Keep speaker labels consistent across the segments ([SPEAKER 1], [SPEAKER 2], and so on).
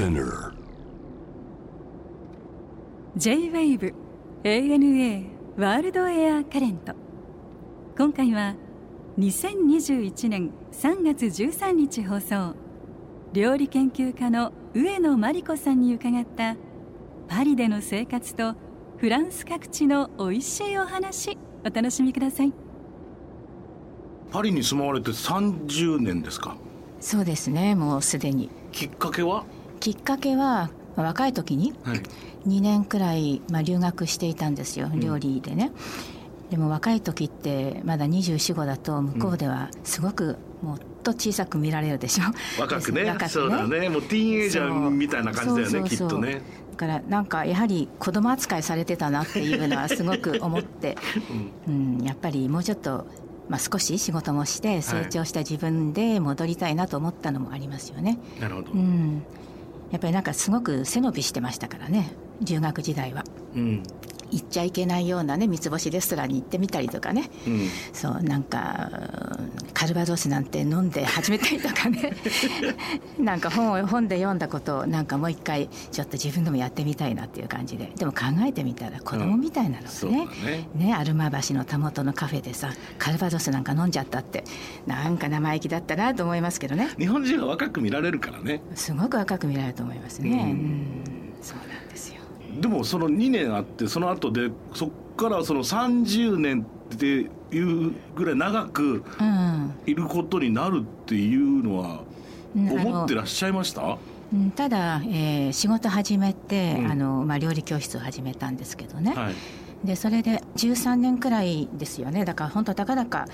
[SPEAKER 1] Spinner.
[SPEAKER 2] J-WAVE ANA ワールドエアカレント今回は2021年3月13日放送。料理研究家の上野真理子さんに伺ったパリでの生活とフランス各地の美味しいお話お楽しみください。
[SPEAKER 3] パリに住まわれて30年ですか？
[SPEAKER 4] そうですね。もうすでに。
[SPEAKER 3] きっかけは？
[SPEAKER 4] きっかけはまあ若い時に
[SPEAKER 3] はい。
[SPEAKER 4] 2年くらい、まあ、留学していたんですよ料理でね、でも若い時ってまだ2425だと向こうではすごくもっと小さく見られるでしょ。
[SPEAKER 3] 若くね。
[SPEAKER 4] 若
[SPEAKER 3] そうだね。もうティーンエイジャーみたいな感じだよね
[SPEAKER 4] そう。そうそう。
[SPEAKER 3] きっとね。
[SPEAKER 4] だからなんかやはり子供扱いされてたなっていうのはすごく思って、うん、やっぱりもうちょっと、まあ、少し仕事もして成長した自分で戻りたいなと思ったのもありますよね。
[SPEAKER 3] なるほど。
[SPEAKER 4] うん、やっぱりなんかすごく背伸びしてましたからね中学時代は。行っちゃいけないようなね三つ星レストランに行ってみたりとかね、
[SPEAKER 3] うん。
[SPEAKER 4] そうなんかうんカルバドスなんて飲んで始めたりとかね。なんか本を本で読んだことをなんかもう一回ちょっと自分でもやってみたいなっていう感じで。でも考えてみたら子供みたいなのがね,、
[SPEAKER 3] だね。
[SPEAKER 4] ねアルマ橋のたもとのカフェでさカルバドスなんか飲んじゃったって。なんか生意気だったなと思いますけどね。
[SPEAKER 3] 日本人は若く見られるからね。
[SPEAKER 4] すごく若く見られると思いますね、
[SPEAKER 3] うん。
[SPEAKER 4] うん。そうなんで
[SPEAKER 3] もその2年あってその後でそっからその30年っていうぐらい長く
[SPEAKER 4] うん。
[SPEAKER 3] いることになるっていうのは思ってらっしゃいました？
[SPEAKER 4] うんただ、えー仕事始めて、
[SPEAKER 3] うん。
[SPEAKER 4] あのまあ、料理教室を始めたんですけどね、
[SPEAKER 3] はい。
[SPEAKER 4] でそれで13年くらいですよね。だから本当たかだか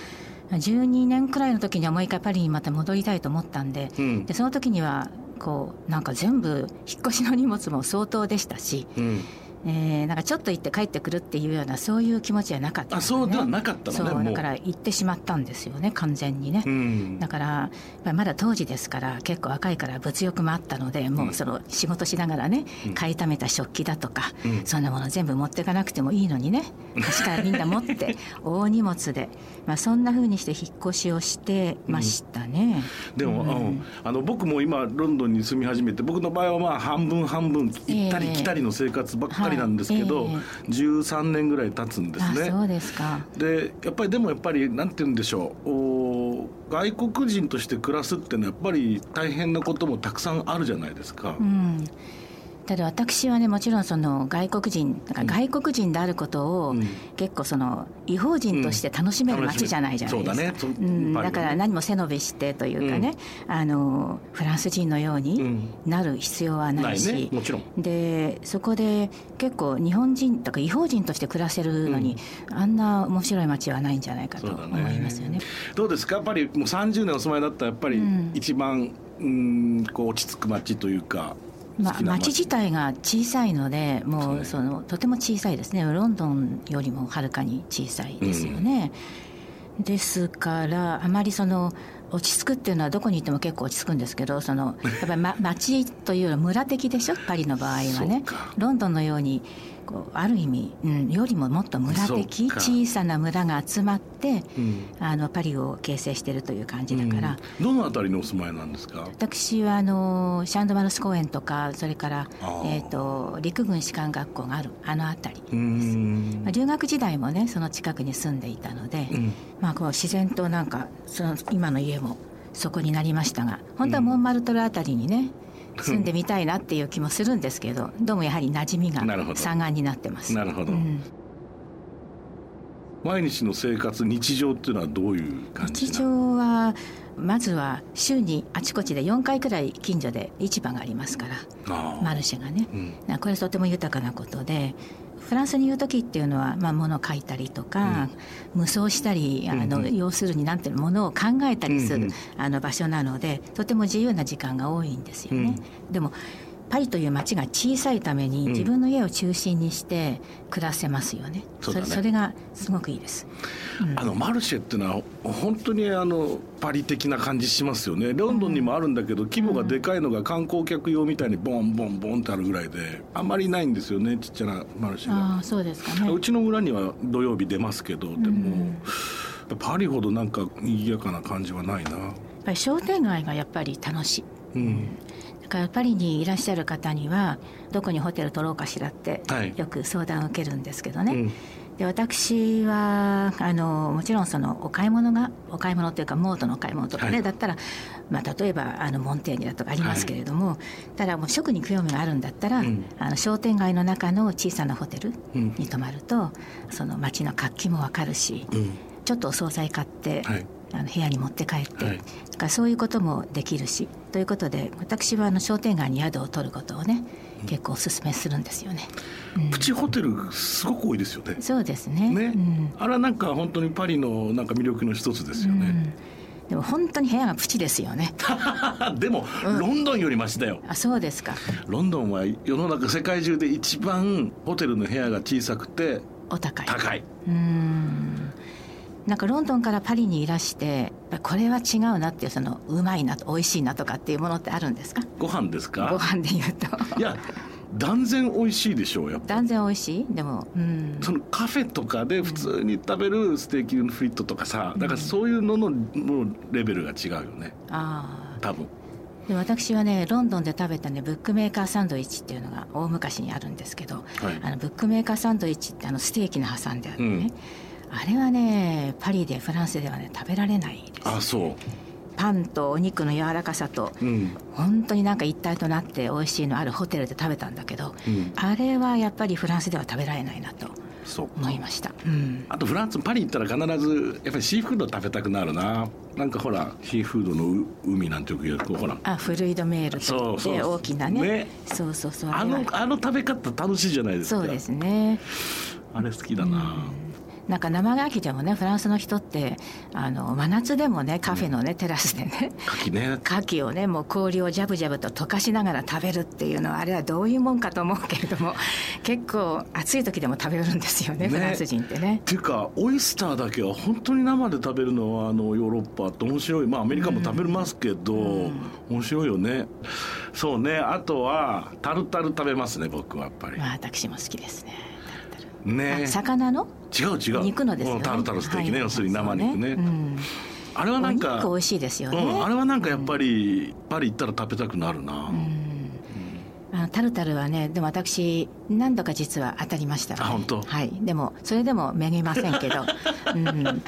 [SPEAKER 4] 12年くらいの時にはもう一回パリにまた戻りたいと思ったんで
[SPEAKER 3] うん。
[SPEAKER 4] でその時にはこうなんか全部引っ越しの荷物も相当でしたし、
[SPEAKER 3] うん。
[SPEAKER 4] えーなんかちょっと行って帰ってくるっていうようなそういう気持ちはなかったん
[SPEAKER 3] あそうではなかったのね
[SPEAKER 4] だから行ってしまったんですよね完全にね、
[SPEAKER 3] うん。
[SPEAKER 4] だからまだ当時ですから結構若いから物欲もあったのでもうその仕事しながらね買いためた食器だとか、
[SPEAKER 3] うん
[SPEAKER 4] そんなもの全部持っていかなくてもいいのにね。昔からみんな持って大荷物で、まあ、そんな風にして引っ越しをしてましたね。
[SPEAKER 3] でも、うん。あの僕も今ロンドンに住み始めて僕の場合はまあ半分半分行ったり
[SPEAKER 4] ええ
[SPEAKER 3] 来たりの生活ばっかりなんですけど、
[SPEAKER 4] はいえ
[SPEAKER 3] 13年ぐらい経つんですね。
[SPEAKER 4] あそうですか
[SPEAKER 3] でやっぱりでもやっぱりなんて言うんでしょうお外国人として暮らすってのはやっぱり大変なこともたくさんあるじゃないですか。
[SPEAKER 4] うんただ私はねもちろんその外国人だから外国人であることを
[SPEAKER 3] うん。
[SPEAKER 4] 結構その違法人として楽しめる街じゃないじゃないですか、
[SPEAKER 3] そうだね。そう
[SPEAKER 4] うん。だから何も背伸びしてというかね、あのフランス人のようになる必要はないし、
[SPEAKER 3] ね。もちろん。
[SPEAKER 4] でそこで結構日本人とか違法人として暮らせるのに、あんな面白い街はないんじゃないかと思いますよね。
[SPEAKER 3] どうですか？やっぱりもう30年お住まいだったらやっぱり
[SPEAKER 4] うん。
[SPEAKER 3] 一番、うん、こう落ち着く街というか
[SPEAKER 4] まあ、
[SPEAKER 3] 好きな
[SPEAKER 4] 町自体が小さいのでも
[SPEAKER 3] そう
[SPEAKER 4] そのとても小さいですね。ロンドンよりもはるかに小さいですよね、ですからあまりその落ち着くっていうのはどこにいても結構落ち着くんですけどそのやっぱり、ま、町というよりは村的でしょ？パリの場合はね。
[SPEAKER 3] か。
[SPEAKER 4] ロンドンのようにこうある意味、うん、よりももっと村的小さな村が集まって
[SPEAKER 3] うん。
[SPEAKER 4] あのパリを形成しているという感じだから、
[SPEAKER 3] うん。どのあたりにお住まいなんですか？
[SPEAKER 4] 私はあのシャンドマルス公園とかそれからえー、と陸軍士官学校があるあの辺り
[SPEAKER 3] う、ん。
[SPEAKER 4] まあ、留学時代もねその近くに住んでいたので、
[SPEAKER 3] うん。
[SPEAKER 4] まあ、こう自然となんかその今の家もそこになりましたが本当はモンマルトル辺りにね、住んでみたいなっていう気もするんですけどどうもやはり馴染みが
[SPEAKER 3] なるほど。
[SPEAKER 4] 散々になってます。
[SPEAKER 3] なるほど。
[SPEAKER 4] うん。
[SPEAKER 3] 毎日の生活日常っていうのはどういう感じ
[SPEAKER 4] 日常はまずは週にあちこちで4回くらい近所で市場がありますからマルシェがね、
[SPEAKER 3] うん。
[SPEAKER 4] なこれとても豊かなことでフランスにいる時っていうのは、まあ、物を書いたりとか、無双したりあの、
[SPEAKER 3] うんうん。
[SPEAKER 4] 要するになんていうのものを考えたりする、
[SPEAKER 3] うんうん。
[SPEAKER 4] あの場所なのでとても自由な時間が多いんですよね。でもパリという街が小さいために
[SPEAKER 3] ん。
[SPEAKER 4] 自分の家を中心にして暮らせますよね。
[SPEAKER 3] そうだね。
[SPEAKER 4] れそれがすごくいいです。
[SPEAKER 3] あのマルシェっていうのは本当にあのパリ的な感じしますよね。ロンドンにもあるんだけど規模がでかいのが観光客用みたいにボンボンボンってあるぐらいであんまりないんですよねちっちゃなマルシェが。
[SPEAKER 4] ああそうですかね。
[SPEAKER 3] うちの村には土曜日出ますけどでも、パリほどなんか賑やかな感じはないな。
[SPEAKER 4] やっぱり商店街がやっぱり楽しい。
[SPEAKER 3] うん
[SPEAKER 4] だからパリにいらっしゃる方にはどこにホテル取ろうかしらって
[SPEAKER 3] はい。
[SPEAKER 4] よく相談を受けるんですけどね、
[SPEAKER 3] うん。
[SPEAKER 4] で私はあのもちろんそのお買い物がお買い物というかモートのお買い物とかね、
[SPEAKER 3] はい。
[SPEAKER 4] だったら、まあ、例えばあのモンテーニュだとかありますけれども、ただもう食に興味があるんだったら、
[SPEAKER 3] うん。
[SPEAKER 4] あの商店街の中の小さなホテル
[SPEAKER 3] うん。
[SPEAKER 4] に泊まると、その街の活気もわかるし、
[SPEAKER 3] うん。
[SPEAKER 4] ちょっとお惣菜買って、
[SPEAKER 3] はい
[SPEAKER 4] あの部屋に持って帰って、
[SPEAKER 3] はい。
[SPEAKER 4] だからそういうこともできるしということで私はあの商店街に宿を取ることをね結構お勧めするんですよね。うん。
[SPEAKER 3] プチホテルすごく多いですよね。
[SPEAKER 4] そうですね。
[SPEAKER 3] ね、
[SPEAKER 4] うん。
[SPEAKER 3] あれはなんか本当にパリのなんか魅力の一つですよね、
[SPEAKER 4] うん。でも本当に部屋がプチですよね。
[SPEAKER 3] でも、ロンドンよりマシだよ。
[SPEAKER 4] あそうですか。
[SPEAKER 3] ロンドンは世の中世界中で一番ホテルの部屋が小さくて
[SPEAKER 4] お高い。
[SPEAKER 3] 高い。
[SPEAKER 4] うんなんかロンドンからパリにいらしてこれは違うなっていうそのうまいなと美味しいなとかっていうものってあるんですか？
[SPEAKER 3] ご飯ですか？
[SPEAKER 4] ご飯で言うと。
[SPEAKER 3] いや断然美味しいでしょうやっぱ。
[SPEAKER 4] 断然美味しい？でもうん。
[SPEAKER 3] そのカフェとかで普通に食べるステーキフリットとかさだからそういうののもうレベルが違うよね。
[SPEAKER 4] ああ
[SPEAKER 3] 多分。
[SPEAKER 4] で私はねロンドンで食べたねブックメーカーサンドイッチっていうのが大昔にあるんですけど、
[SPEAKER 3] はい。
[SPEAKER 4] あのブックメーカーサンドイッチってあのステーキの挟んであるね、あれはねパリでフランスではね食べられないです
[SPEAKER 3] あそう。
[SPEAKER 4] パンとお肉の柔らかさと
[SPEAKER 3] うん。
[SPEAKER 4] 本当になんか一体となって美味しいのあるホテルで食べたんだけど、
[SPEAKER 3] うん。
[SPEAKER 4] あれはやっぱりフランスでは食べられないなと
[SPEAKER 3] そう
[SPEAKER 4] 思いました、うん、
[SPEAKER 3] あとフランスパリ行ったら必ずやっぱりシーフード食べたくなるな。なんかほらシーフードのう海なんてよくほら。
[SPEAKER 4] あフルイドメールといって
[SPEAKER 3] そうそう。
[SPEAKER 4] 大きなね。
[SPEAKER 3] ね。
[SPEAKER 4] そうそうそう。
[SPEAKER 3] あのあの食べ方楽しいじゃないですか。
[SPEAKER 4] そうですね。
[SPEAKER 3] あれ好きだな、
[SPEAKER 4] なんか生ガキでもねフランスの人ってあの真夏でもねカフェのね、テラスでね
[SPEAKER 3] 牡蠣ね。
[SPEAKER 4] 牡蠣をねもう氷をジャブジャブと溶かしながら食べるっていうのはあれはどういうもんかと思うけれども 結構暑い時でも食べるんですよね
[SPEAKER 3] ね。
[SPEAKER 4] フランス人ってね。
[SPEAKER 3] っていうかオイスターだけは本当に生で食べるのはあのヨーロッパって面白い。まあアメリカも食べますけど、面白いよね。そうね。あとはタルタル食べますね僕はやっぱり。
[SPEAKER 4] まあ私も好きですね
[SPEAKER 3] ね。
[SPEAKER 4] あ魚の？
[SPEAKER 3] 違う違う。
[SPEAKER 4] 肉のですよね。
[SPEAKER 3] うんタルタルステーキね、
[SPEAKER 4] はい。
[SPEAKER 3] 要するに生肉ね、
[SPEAKER 4] そううん。
[SPEAKER 3] あれはなんか
[SPEAKER 4] 美味しいですよね、
[SPEAKER 3] うん、あれはなんかやっぱり、パリ行ったら食べたくなるな、
[SPEAKER 4] あのタルタルはねでも私何度か実は当たりました、ね、
[SPEAKER 3] あ本当？
[SPEAKER 4] はい。でもそれでもめげませんけど、うん、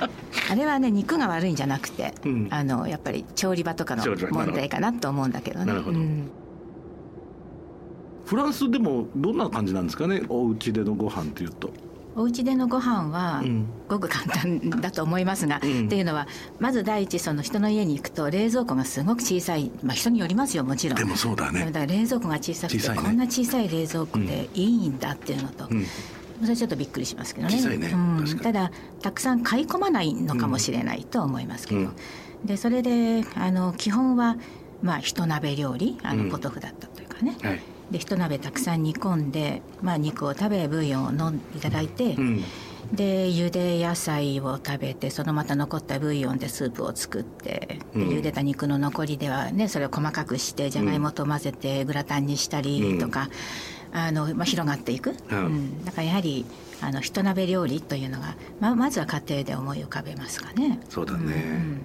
[SPEAKER 4] あれはね肉が悪いんじゃなくて、
[SPEAKER 3] うん。
[SPEAKER 4] あのやっぱり調理場とかの問題かなと思うんだけどね。
[SPEAKER 3] なるほど。
[SPEAKER 4] うん
[SPEAKER 3] フランスでもどんな感じなんですかね？お家でのご飯っていうと。
[SPEAKER 4] お家でのご飯は
[SPEAKER 3] うん。
[SPEAKER 4] ごく簡単だと思いますが、
[SPEAKER 3] うん。
[SPEAKER 4] っていうのはまず第一その人の家に行くと冷蔵庫がすごく小さい、まあ、人によりますよもちろん。
[SPEAKER 3] でもそうだね。
[SPEAKER 4] だから冷蔵庫が小さくて
[SPEAKER 3] ね。
[SPEAKER 4] こんな小さい冷蔵庫でいいんだっていうのと、
[SPEAKER 3] うん。
[SPEAKER 4] それちょっとびっくりしますけどね。
[SPEAKER 3] ね。
[SPEAKER 4] うん。ただたくさん買い込まないのかもしれないと思いますけど、
[SPEAKER 3] うん。
[SPEAKER 4] でそれであの基本は、まあ、一鍋料理あ
[SPEAKER 3] うん。
[SPEAKER 4] のポトフだったというかね、
[SPEAKER 3] はい
[SPEAKER 4] で一鍋たくさん煮込んで、まあ、肉を食べブイヨンを飲んでいただいて、
[SPEAKER 3] うん。
[SPEAKER 4] で茹で野菜を食べてそのまた残ったブイヨンでスープを作って、で
[SPEAKER 3] うん。
[SPEAKER 4] 茹でた肉の残りではねそれを細かくしてじゃがいもと混ぜてグラタンにしたりとか、あのまあ、広がっていく、
[SPEAKER 3] うん。
[SPEAKER 4] うん。だからやはりあの一鍋料理というのがままずは家庭で思い浮かべますかね。
[SPEAKER 3] そうだね、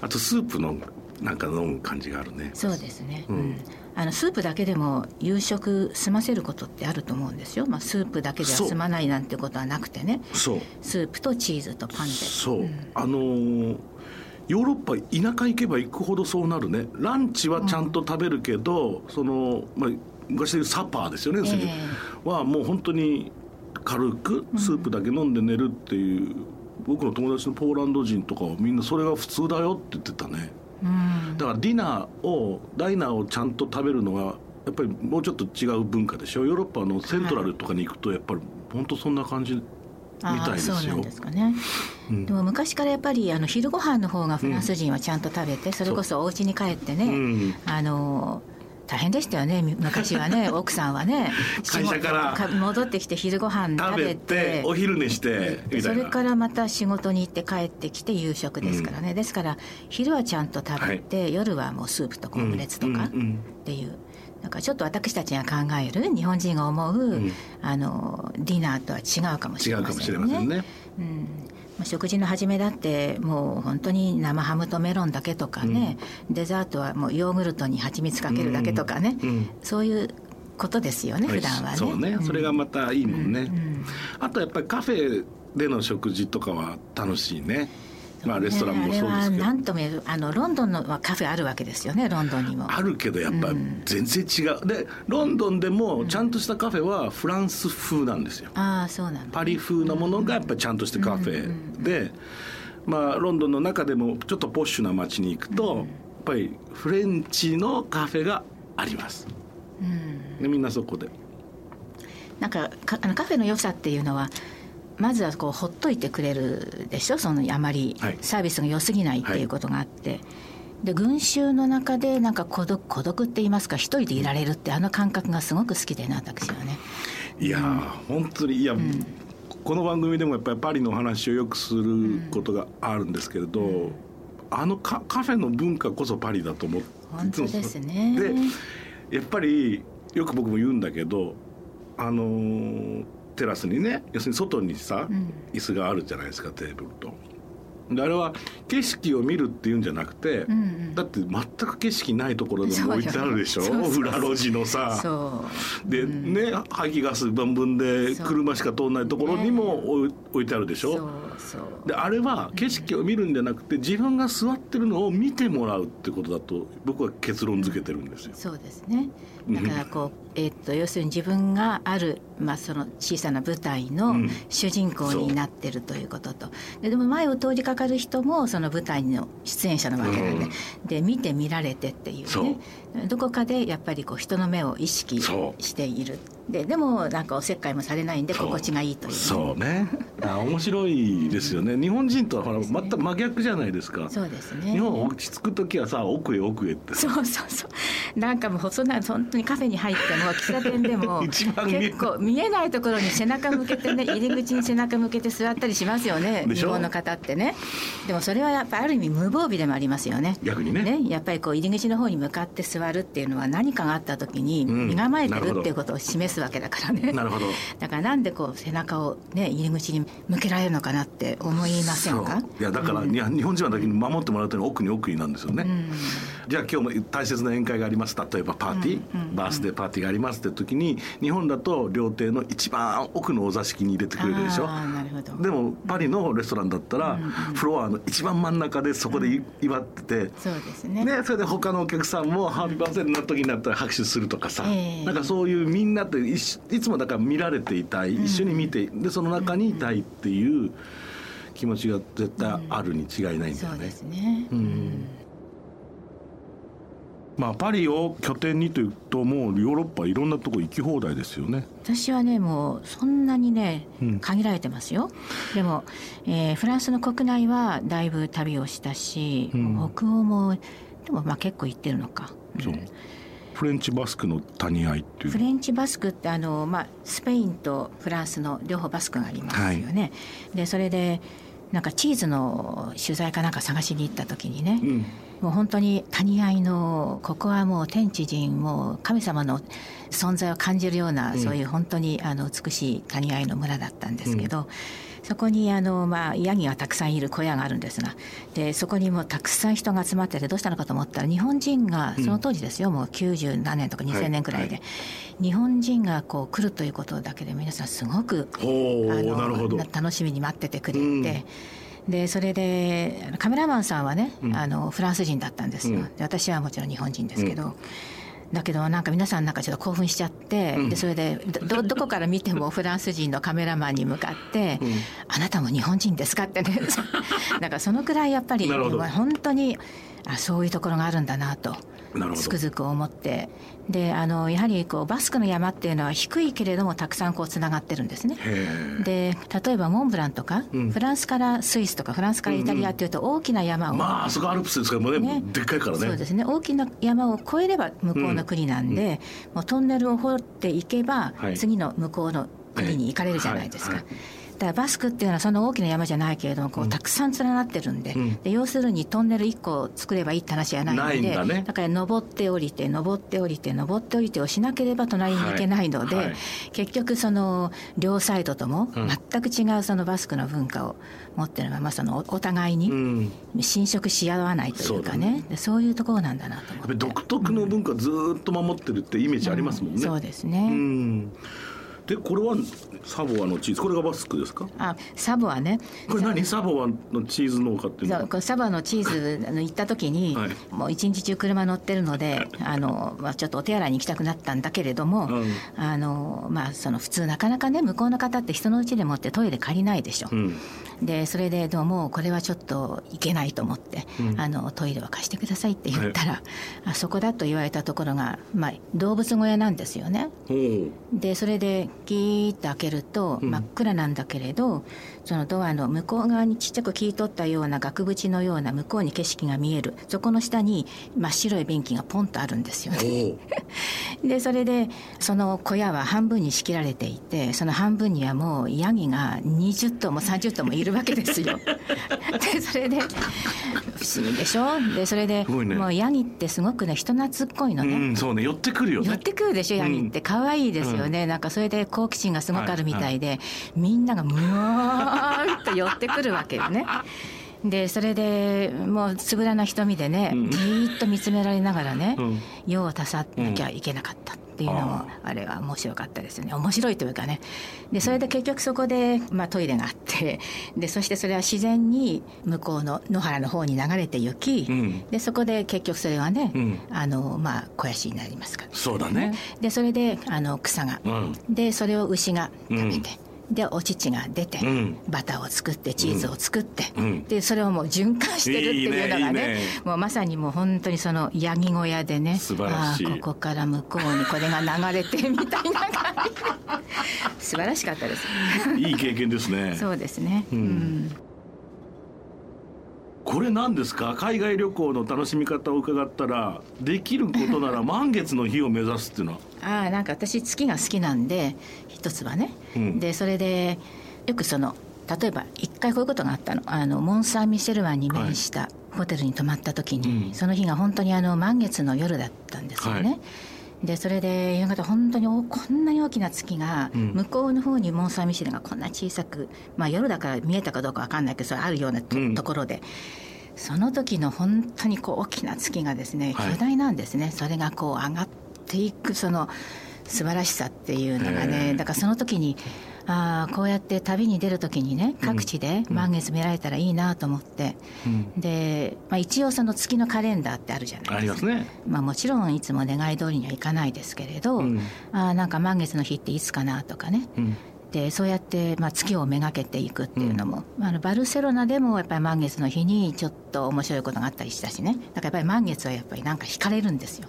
[SPEAKER 3] あとスープのなんか飲む感じがあるね。
[SPEAKER 4] そうですね、
[SPEAKER 3] うん。
[SPEAKER 4] うんあのスープだけでも夕食済ませることってあると思うんですよ、まあ、スープだけでは済まないなんてことはなくてね。
[SPEAKER 3] そう。
[SPEAKER 4] スープとチーズとパンで。
[SPEAKER 3] そう、あのーヨーロッパ田舎行けば行くほどそうなるね。ランチはちゃんと食べるけど、その、まあ、昔でいうサパーですよね、
[SPEAKER 4] え
[SPEAKER 3] はもう本当に軽くスープだけ飲んで寝るっていう、僕の友達のポーランド人とかはみんなそれが普通だよって言ってたね。
[SPEAKER 4] うん
[SPEAKER 3] だからディナーをダイナーをちゃんと食べるのはやっぱりもうちょっと違う文化でしょ？ヨーロッパのセントラルとかに行くとやっぱり本当そんな感じみたいですよ。
[SPEAKER 4] そうなんですかね、
[SPEAKER 3] うん。
[SPEAKER 4] でも昔からやっぱりあの昼ご飯の方がフランス人はちゃんと食べて、それこそお家に帰ってね、
[SPEAKER 3] うん。
[SPEAKER 4] あの大変でしたよね。み昔はね 奥さんはね。
[SPEAKER 3] 会社から
[SPEAKER 4] 戻ってきて昼ご飯食
[SPEAKER 3] 食べ
[SPEAKER 4] べ
[SPEAKER 3] て
[SPEAKER 4] て
[SPEAKER 3] お昼寝して
[SPEAKER 4] それからまた仕事に行って帰ってきて夕食ですからね、ですから昼はちゃんと食べて、夜はもうスープとかオムレツとか。
[SPEAKER 3] うんうん
[SPEAKER 4] っていう、なんかちょっと私たちが考える日本人が思う、
[SPEAKER 3] ん。
[SPEAKER 4] あのディナーとは違うかもし
[SPEAKER 3] 違うかもし
[SPEAKER 4] れませんよね。
[SPEAKER 3] んね。
[SPEAKER 4] うん食事の始めだってもう本当に生ハムとメロンだけとかね、うん、デザートはもうヨーグルトに蜂蜜かけるだけとかね、うん、そういうことですよね、普段はね。
[SPEAKER 3] そうね、それがまたいいもんね。あとやっぱりカフェでの食事とかは楽しいね。まあ、レストランもそうですけど、ね、
[SPEAKER 4] 何ともあのロンドンのカフェあるわけですよねロンドンにも。
[SPEAKER 3] あるけどやっぱ全然違う、うん、でロンドンでもちゃんとしたカフェはフランス風なんですよ、
[SPEAKER 4] うん、ああそうなん
[SPEAKER 3] パリ風なものがやっぱりちゃんとしたカフェで、まあロンドンの中でもちょっとポッシュな街に行くと、やっぱりフレンチのカフェがあります、うん、でみんなそこで。
[SPEAKER 4] なんかかあのカフェの良さっていうのはまずはこうほっといてくれるでしょ？そのあまりサービスが良すぎないっていうことがあって、はい、で群衆の中でなんか孤独孤独って言いますか？一人でいられるってあの感覚がすごく好きでな私はね。
[SPEAKER 3] いや、うん、本当にいや、うん、この番組でもやっぱりパリの話をよくすることがあるんですけれど、うん、あのカカフェの文化こそパリだと思って
[SPEAKER 4] 本当ですね。
[SPEAKER 3] でやっぱりよく僕も言うんだけどあのーテラスにね要するに外にさ、うん、椅子があるじゃないですかテーブルと。であれは景色を見るっていうんじゃなくて、うんうん、だって全く景色ないところでも置いてあるでしょ？裏路地のさ。で、うん、ね排気ガスバンバンで車しか通んないところにも置いてあるでしょ？であれは景色を見るんじゃなくて自分が座ってるのを見てもらうってことだと僕は結論付けてるんですよ。
[SPEAKER 4] そうですね。だからこうえー、っと要するに自分がある、まあ、その小さな舞台の主人公になってるということと、うん、ででも前を通りかかる人もその舞台の出演者なわけなんで。うん、で見て見られてっていうね。どこかでやっぱりこう人の目を意識しているででもなんかおせっかいもされないんで心地がいいという、ね、
[SPEAKER 3] そうね。あ面白いですよね、日本人とはほら全く真逆じゃないですか。
[SPEAKER 4] そうですね。
[SPEAKER 3] 日本落ち着く時はさ奥へ奥へって。
[SPEAKER 4] そうそうそう。なんかもうそんな本当にカフェに入っても喫茶店でも 結構見えないところに背中向けてね 入り口に背中向けて座ったりしますよね日本の方ってね。でもそれはやっぱりある意味無防備でもありますよね。
[SPEAKER 3] 逆にね。ね
[SPEAKER 4] やっぱりこう入り口の方に向かって座るっていうのは何かがあった時に身構えてるっていうことを示すわけだからね、
[SPEAKER 3] なるほど。
[SPEAKER 4] だからなんでこう背中をね入り口に向けられるのかなって思いませんか？
[SPEAKER 3] いやだから、うん、日本人はだけに守ってもらうというのは奥に奥になんですよね、うん、じゃあ今日も大切な宴会があります例えばパーティー、うん、バースデーパーティーがありますって時に日本だと料亭の一番奥のお座敷に入れてくれるでしょ。でもパリのレストランだったら、フロアの一番真ん中でそこで祝ってて、
[SPEAKER 4] そうですね。
[SPEAKER 3] ねそれで他のお客さんもハッピーバースデーの時になったら拍手するとかさ、えー、なんかそういうみんなっていつもだから見られていたい。一緒に見てでその中にいたいっていう気持ちが絶対あるに違いないんだよね。そうですね、うんまあ、パリを拠点にというともうヨーロッパいろんなとこ行き放題ですよね。
[SPEAKER 4] 私はねもうそんなにね限られてますよ、うん、でも、えー、フランスの国内はだいぶ旅をしたし、うん、北欧もでもまあ結構行ってるのか、
[SPEAKER 3] そう、フレンチバスクの谷合っていう。
[SPEAKER 4] フレンチバスクってあの、まあ、スペインとフランスの両方バスクがありますよね、はい、でそれでなんかチーズの取材かなんか探しに行った時にね、うん、もう本当に谷合のここはもう天地人もう神様の存在を感じるような、うん、そういう本当にあの美しい谷合の村だったんですけど、うん。そこにあの、まあ、ヤギがたくさんいる小屋があるんですがでそこにもたくさん人が集まっててどうしたのかと思ったら日本人がその当時ですよ、うん、もう90何年とか2000年くらいで、はい。はい、日本人がこう来るということだけで皆さんすごくあの楽しみに待っててくれて。うんでそれでカメラマンさんはね、うん、あのフランス人だったんですよ、で私はもちろん日本人ですけど、だけどなんか皆さんなんかちょっと興奮しちゃって、うん、でそれでどどこから見てもフランス人のカメラマンに向かって「うん、あなたも日本人ですか?」ってね。だからそのくらいやっぱり本当にあそういうところがあるんだなと。つくづく思って。であのやはりこうバスクの山っていうのは低いけれどもたくさんこうつながってるんですね。で例えばモンブランとか、うん、フランスからスイスとかフランスからイタリアっていうと大きな山を、うん
[SPEAKER 3] うん、まああそこアルプスですからね、ね、でっかいからね。
[SPEAKER 4] そうですね。大きな山を越えれば向こうの国なんで、もうトンネルを掘っていけば、はい、次の向こうの国に行かれるじゃないですか。はい。はいだからバスクっていうのはその大きな山じゃないけれどもこうたくさん連なってるんで,、で要するにトンネル1個作ればいいって話じゃないので
[SPEAKER 3] だ,、ね、
[SPEAKER 4] だから登って降りて登って降りて登って降りてをしなければ隣に行けないので、はい。はい、結局その両サイドとも全く違うそのバスクの文化を持ってるままそのお互いに侵食し合わないというかね、うん、そういうところなんだなと思って。
[SPEAKER 3] 独特の文化ずっと守ってるってイメージありますもんね。うん、
[SPEAKER 4] そうですね。うん。
[SPEAKER 3] でこれはサボアのチーズ。これがバスクですか？
[SPEAKER 4] あサボアね。
[SPEAKER 3] これ何？サボアのチーズ農家っていうの
[SPEAKER 4] そうサボアのチーズ行った時に、はい、もう一日中車乗ってるのであの、まあ、ちょっとお手洗いに行きたくなったんだけれども、うん、あのまあその普通なかなかね向こうの方って人の家でもってトイレ借りないでしょ、うん、でそれでどうもこれはちょっといけないと思って、うん、あのトイレは貸してくださいって言ったら、はい、あそこだと言われたところが、まあ、動物小屋なんですよね。でそれでギーッと開けると真っ暗なんだけれど、うん、そのドアの向こう側にちっちゃく切り取ったような額縁のような向こうに景色が見える。そこの下に真っ白い便器がポンとあるんですよね。でそれでその小屋は半分に仕切られていてその半分にはもうヤギが20頭も30頭もいるわけですよ。でそれで不思議でしょ？でそれで、ね、もうヤギってすごくね人懐っこいのね。
[SPEAKER 3] うん、そうね寄ってくるよね。
[SPEAKER 4] 寄ってくるでしょ？ヤギって可愛いですよね、うん、なんかそれで好奇心がすごくあるみたいで、はいはい、みんながむわーっと寄ってくるわけよね。でそれでもうつぶらな瞳でね、じーっと見つめられながらね、用を足さなきゃいけなかった。っていうのもあれは面白かったですよね。面白いというかね。でそれで結局そこで、まあ、トイレがあってでそしてそれは自然に向こうの野原の方に流れて行き、うん、でそこで結局それはね、うん、あのまあ肥やしになりますから。
[SPEAKER 3] そうだね。
[SPEAKER 4] でそれであの草が、うん、でそれを牛が食べて、でお乳が出て、うん、バターを作ってチーズを作って、うん、でそれをもう循環してるっていうのがね、ね、もうまさにもう本当にそのヤギ小屋でねああここから向こうにこれが流れてみたいな感じ。素晴らしかったです。
[SPEAKER 3] いい経験ですね。
[SPEAKER 4] そうですね。うん。
[SPEAKER 3] これ何ですか？海外旅行の楽しみ方を伺ったらできることなら満月の日を目指すっていうのは
[SPEAKER 4] ああなんか私月が好きなんで一つはね、うん、でそれでよくその例えば一回こういうことがあったの。あのモン・サン・ミシェル湾に面したホテルに泊まった時に、はい、その日が本当にあの満月の夜だったんですよね。はい。でそれで夕方本当にこんなに大きな月が、向こうの方にモン・サン・ミシェルがこんな小さく、まあ、夜だから見えたかどうか分かんないけどそれあるようなと,、ころで。その時の本当にこう大きな月がですね巨大なんですね、はい、それがこう上がっていくその素晴らしさっていうのがねだからその時にああこうやって旅に出る時にね各地で満月見られたらいいなと思って、うん、で、まあ、一応その月のカレンダーってあるじゃないですか。
[SPEAKER 3] ね。
[SPEAKER 4] まあ、もちろんいつも願い通りにはいかないですけれど、うん、あなんか満月の日っていつかなとかね、うん。でそうやって、まあ、月をめがけていくっていうのも、うん、あのバルセロナでもやっぱり満月の日にちょっと面白いことがあったりしたしね。だからやっぱり満月はやっぱりなんか惹かれるんですよ。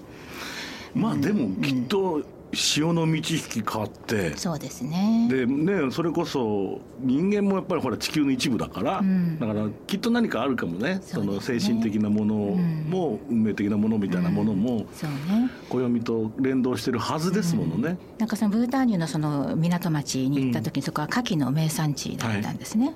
[SPEAKER 3] まあでもきっと潮の満ち引き変わって
[SPEAKER 4] そうですね。
[SPEAKER 3] でねそれこそ人間もやっぱりほら地球の一部だから、うん、だからきっと何かあるかもね、ね、その精神的なものも、うん、運命的なものみたいなものも、うん、そうね、暦と連動してるはずですものね、
[SPEAKER 4] なんかそのブーターニュのその港町に行った時に、そこは牡蠣の名産地だったんですね、はい。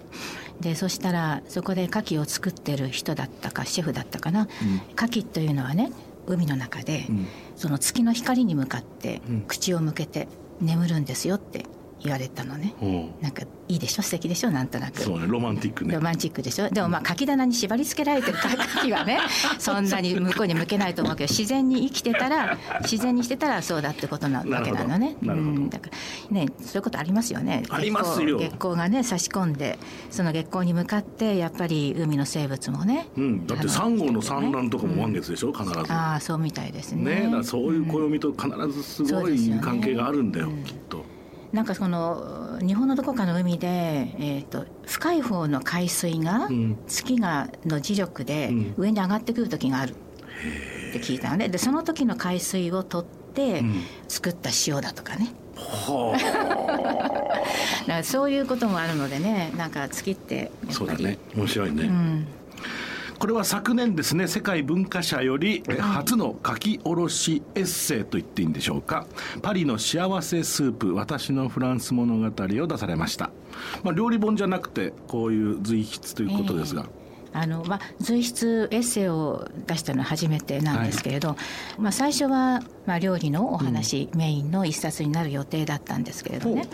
[SPEAKER 4] でそしたらそこで牡蠣を作ってる人だったかシェフだったかな、牡蠣というのはね海の中で、その月の光に向かって口を向けて眠るんですよって言われたのね、うん、なんかいいでしょ？素敵でしょ？なんとなく。
[SPEAKER 3] そうね。ロマンティックね。
[SPEAKER 4] ロマンチックでしょ？でもまあ書き棚に縛り付けられてる時はね そんなに向こうに向けないと思うけど自然に生きてたら自然にしてたらそうだってことなわけなのね。うん、だからねそういうことありますよね。
[SPEAKER 3] ありますよ。
[SPEAKER 4] 月光がね差し込んでその月光に向かってやっぱり海の生物もね、
[SPEAKER 3] うん、だってサンゴの産卵とかも満月でしょ、うん、必ず。
[SPEAKER 4] ああそうみたいですね。
[SPEAKER 3] ね。そういう暦と必ずすごい関係があるんだよ、ね、きっと。
[SPEAKER 4] なんかその日本のどこかの海で、えーと、深い方の海水が、月がの磁力で上に上がってくる時がある。って聞いたのででその時の海水を取って作った塩だとかね。はあ、そういうこともあるのでね。なんか月って
[SPEAKER 3] そうだね。面白いね、うんこれは昨年ですね世界文化社より初の書き下ろしエッセイと言っていいんでしょうか「パリの幸せスープ私のフランス物語」を出されました、まあ、料理本じゃなくてこういう随筆ということですが、えー
[SPEAKER 4] あのまあ、随筆エッセイを出したのは初めてなんですけれど、はい、まあ、最初は、まあ、料理のお話、うん、メインの一冊になる予定だったんですけれどね。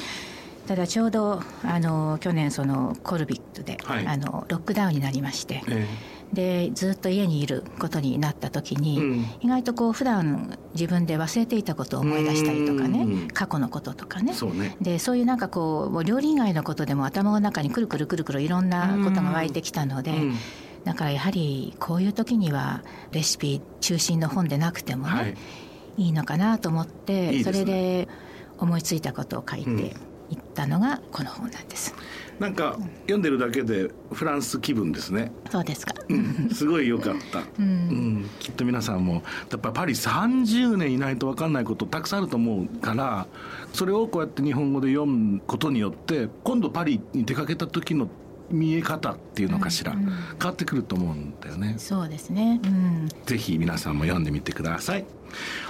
[SPEAKER 4] ただちょうどあの去年そのコルビットで、はい、あのロックダウンになりまして、えー、でずっと家にいることになった時に、うん、意外とこう普段自分で忘れていたことを思い出したりとかね過去のこととかね。そうね。でそういうなんかこう料理以外のことでも頭の中にくるくるくるくるいろんなことが湧いてきたので。だからやはりこういう時にはレシピ中心の本でなくてもね、はい、いいのかなと思ってね、それで思いついたことを書いていったのがこの本なんです。
[SPEAKER 3] なんか読んでるだけでフランス気分ですね。
[SPEAKER 4] そうですか。
[SPEAKER 3] うん、すごい良かった、うん、うん。きっと皆さんもやっぱパリ30年いないと分かんないことたくさんあると思うから、それをこうやって日本語で読むことによって今度パリに出かけた時の見え方っていうのかしら、うんうん、変わってくると思うんだよね。
[SPEAKER 4] そうですね。うん、
[SPEAKER 3] ぜひ皆さんも読んでみてください。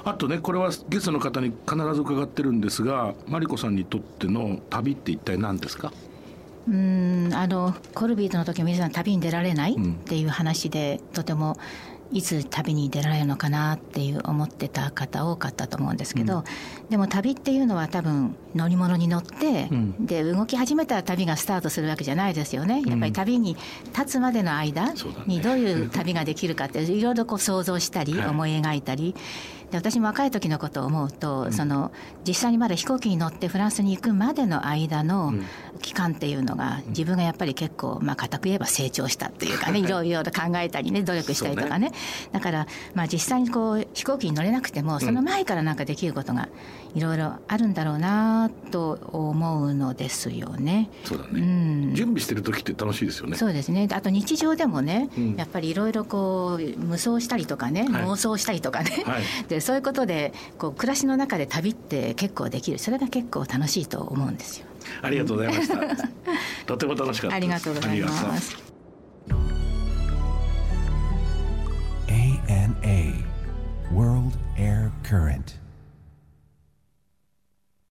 [SPEAKER 3] あとねこれはゲストの方に必ず伺ってるんですがマリコさんにとっての旅って一体何ですか？
[SPEAKER 4] うんあのコルビートの時皆さん旅に出られないっていう話で、とてもいつ旅に出られるのかなっていう思ってた方多かったと思うんですけど、うん、でも旅っていうのは多分乗り物に乗って、うん、で動き始めたら旅がスタートするわけじゃないですよね。やっぱり旅に立つまでの間にどういう旅ができるかっていろいろこう想像したり思い描いたり、で私も若い時のことを思うと、うん、その実際にまだ飛行機に乗ってフランスに行くまでの間の期間っていうのが、自分がやっぱり結構まあ固く言えば成長したっていうかねいろいろ考えたりね努力したりとかね、ね、だからまあ実際にこう飛行機に乗れなくてもその前からなんかできることがいろいろあるんだろうなと思うのですよね。
[SPEAKER 3] そうだね、うん、準備してる時って楽しいですよね。
[SPEAKER 4] そうですね。あと日常でもね、うん、やっぱりいろいろこう無双したりとかね、はい、妄想したりとかね、はい、でそういうことでこう暮らしの中で旅って結構できるそれが結構楽しいと思うんですよ。
[SPEAKER 3] ありがとうございました。とても楽しかった
[SPEAKER 4] ありがとうございます。
[SPEAKER 1] ANA World Air Current